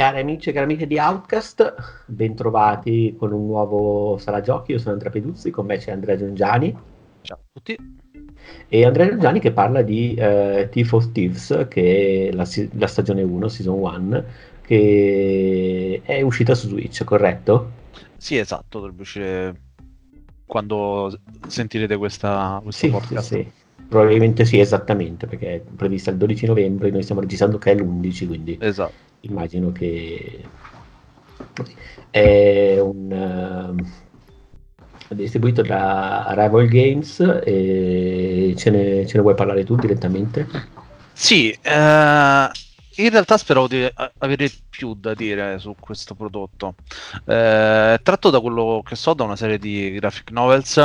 Cari amici e cari amiche di Outcast, bentrovati con un nuovo Sala Giochi. Io sono Andrea Peduzzi, con me c'è Andrea Giangiani. Ciao a tutti. E Andrea Giangiani che parla di uh, Thief of Thieves, che è la, la stagione 1, season 1, che è uscita su Switch, corretto? Sì, esatto, dovrebbe uscire quando sentirete questa, questo sì, podcast. Sì, sì. Probabilmente sì, esattamente, perché è prevista il 12 novembre, noi stiamo registrando che è l'11, quindi esatto. immagino che è un uh, distribuito da Rival Games e ce ne, ce ne vuoi parlare tu direttamente? Sì, uh, in realtà speravo di avere più da dire su questo prodotto. Eh, tratto da quello che so da una serie di graphic novels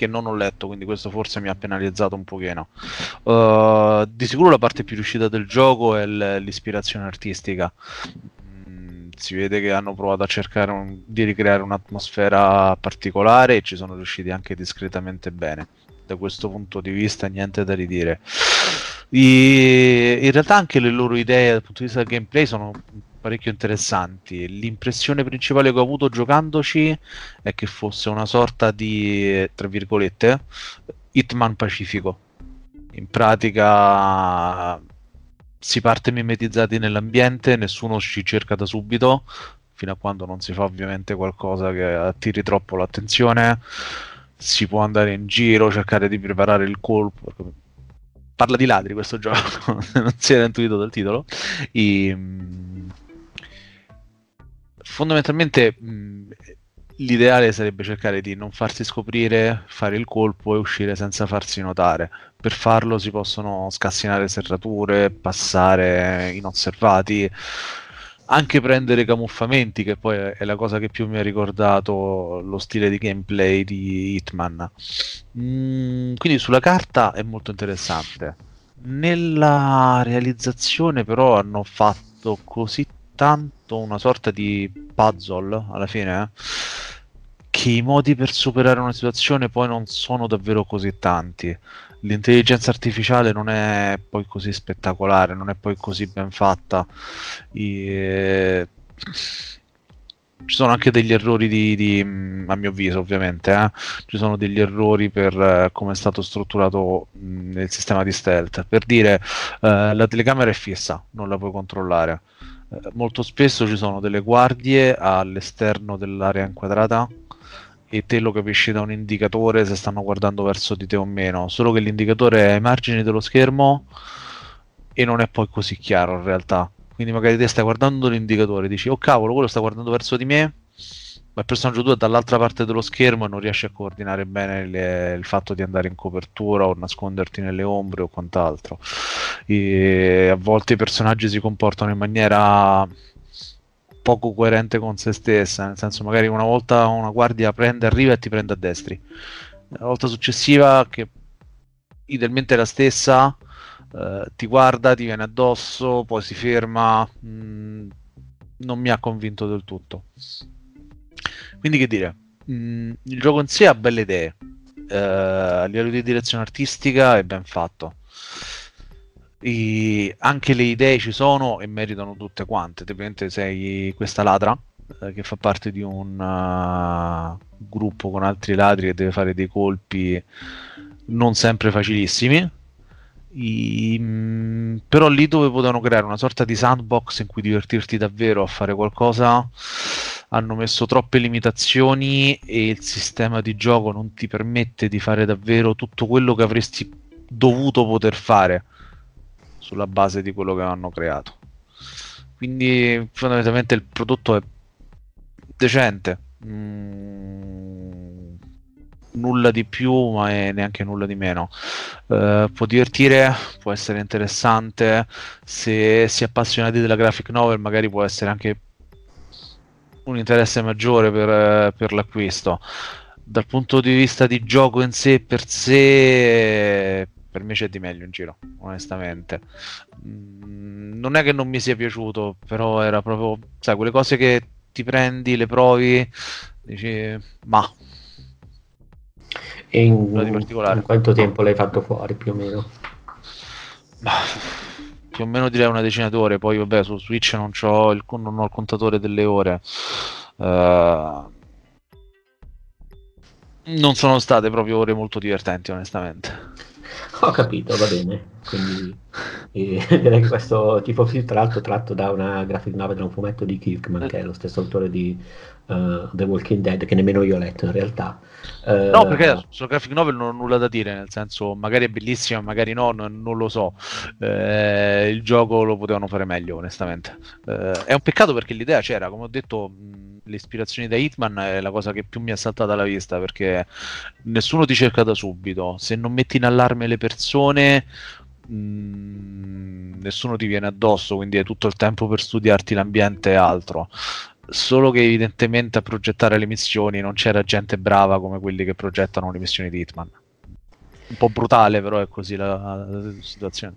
che non ho letto, quindi questo forse mi ha penalizzato un pochino. Uh, di sicuro la parte più riuscita del gioco è l'ispirazione artistica. Mm, si vede che hanno provato a cercare un, di ricreare un'atmosfera particolare e ci sono riusciti anche discretamente bene. Da questo punto di vista niente da ridire. I, in realtà anche le loro idee dal punto di vista del gameplay sono parecchio interessanti. L'impressione principale che ho avuto giocandoci è che fosse una sorta di, tra virgolette, Hitman Pacifico. In pratica si parte mimetizzati nell'ambiente, nessuno ci cerca da subito, fino a quando non si fa ovviamente qualcosa che attiri troppo l'attenzione. Si può andare in giro, cercare di preparare il colpo. Parla di ladri questo gioco, non si era intuito dal titolo. E, fondamentalmente mh, l'ideale sarebbe cercare di non farsi scoprire, fare il colpo e uscire senza farsi notare. Per farlo si possono scassinare serrature, passare inosservati, anche prendere camuffamenti, che poi è la cosa che più mi ha ricordato lo stile di gameplay di Hitman. Mm, quindi sulla carta è molto interessante. Nella realizzazione però hanno fatto così tanto una sorta di puzzle alla fine eh, che i modi per superare una situazione poi non sono davvero così tanti. L'intelligenza artificiale non è poi così spettacolare, non è poi così ben fatta. I, eh, ci sono anche degli errori di, di a mio avviso ovviamente eh? ci sono degli errori per uh, come è stato strutturato mh, il sistema di stealth per dire uh, la telecamera è fissa non la puoi controllare eh, molto spesso ci sono delle guardie all'esterno dell'area inquadrata e te lo capisci da un indicatore se stanno guardando verso di te o meno, solo che l'indicatore è ai margini dello schermo e non è poi così chiaro in realtà. Quindi magari te stai guardando l'indicatore, dici "Oh cavolo, quello sta guardando verso di me" ma il personaggio 2 è dall'altra parte dello schermo e non riesce a coordinare bene le, il fatto di andare in copertura o nasconderti nelle ombre o quant'altro. E a volte i personaggi si comportano in maniera poco coerente con se stessa, nel senso magari una volta una guardia prende, arriva e ti prende a destri, la volta successiva che idealmente è la stessa, eh, ti guarda, ti viene addosso, poi si ferma, mh, mm, non mi ha convinto del tutto. Quindi che dire, mh, mm, il gioco in sé ha belle idee, uh, a livello di direzione artistica è ben fatto. E anche le idee ci sono e meritano tutte quante. Tipicamente sei questa ladra uh, che fa parte di un uh, gruppo con altri ladri che deve fare dei colpi non sempre facilissimi. I, mh, mm, però lì dove potevano creare una sorta di sandbox in cui divertirti davvero a fare qualcosa hanno messo troppe limitazioni e il sistema di gioco non ti permette di fare davvero tutto quello che avresti dovuto poter fare sulla base di quello che hanno creato. Quindi fondamentalmente il prodotto è decente. Mm, nulla di più, ma neanche nulla di meno. Uh, può divertire, può essere interessante. Se si è appassionati della graphic novel, magari può essere anche un interesse maggiore per, eh, per l'acquisto. Dal punto di vista di gioco in sé per sé, per me c'è di meglio in giro, onestamente. Mm, non è che non mi sia piaciuto, però era proprio, sai, quelle cose che ti prendi, le provi, dici, ma... E in, in quanto tempo l'hai fatto fuori più o meno? Ma più o meno direi una decina d'ore, poi vabbè su Switch non, il, non ho il contatore delle ore. Uh, non sono state proprio ore molto divertenti, onestamente. Ho capito, va bene. Quindi eh, direi che questo tipo film, tra l'altro, tratto da una graphic novel, da un fumetto di Kirkman, che è lo stesso autore di uh, The Walking Dead, che nemmeno io ho letto in realtà. Uh, no, perché sulla graphic novel non ho nulla da dire, nel senso, magari è bellissima, magari no, non, non lo so. Eh, il gioco lo potevano fare meglio, onestamente. Eh, è un peccato perché l'idea c'era, come ho detto. Mh, le ispirazioni da Hitman è la cosa che più mi è saltata alla vista perché nessuno ti cerca da subito. Se non metti in allarme le persone, mh, mm, nessuno ti viene addosso, quindi hai tutto il tempo per studiarti l'ambiente e altro. Solo che evidentemente a progettare le missioni non c'era gente brava come quelli che progettano le missioni di Hitman. Un po' brutale, però è così la, la situazione.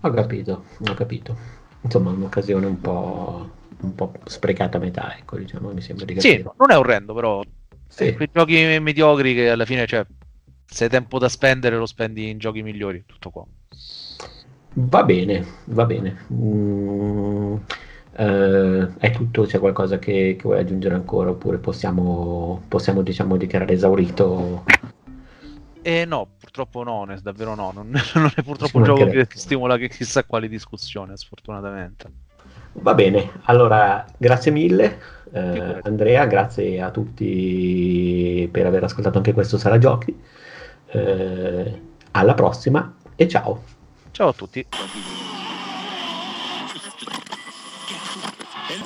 Ho capito, ho capito. Insomma, un'occasione un po' un po' sprecata a metà, ecco, diciamo, mi sembra di capire. Sì, non è orrendo, però sì. quei giochi mediocri che alla fine, cioè, se hai tempo da spendere lo spendi in giochi migliori, tutto qua. Va bene, va bene. Mm, eh, è tutto, c'è qualcosa che, che, vuoi aggiungere ancora oppure possiamo, possiamo diciamo, dichiarare esaurito? Eh no, purtroppo no, davvero no, non, non è purtroppo un gioco che stimola che chissà quale discussione, sfortunatamente. Va bene, allora grazie mille eh, Andrea, grazie a tutti per aver ascoltato anche questo Sala Giochi. Eh, alla prossima e ciao. Ciao a tutti.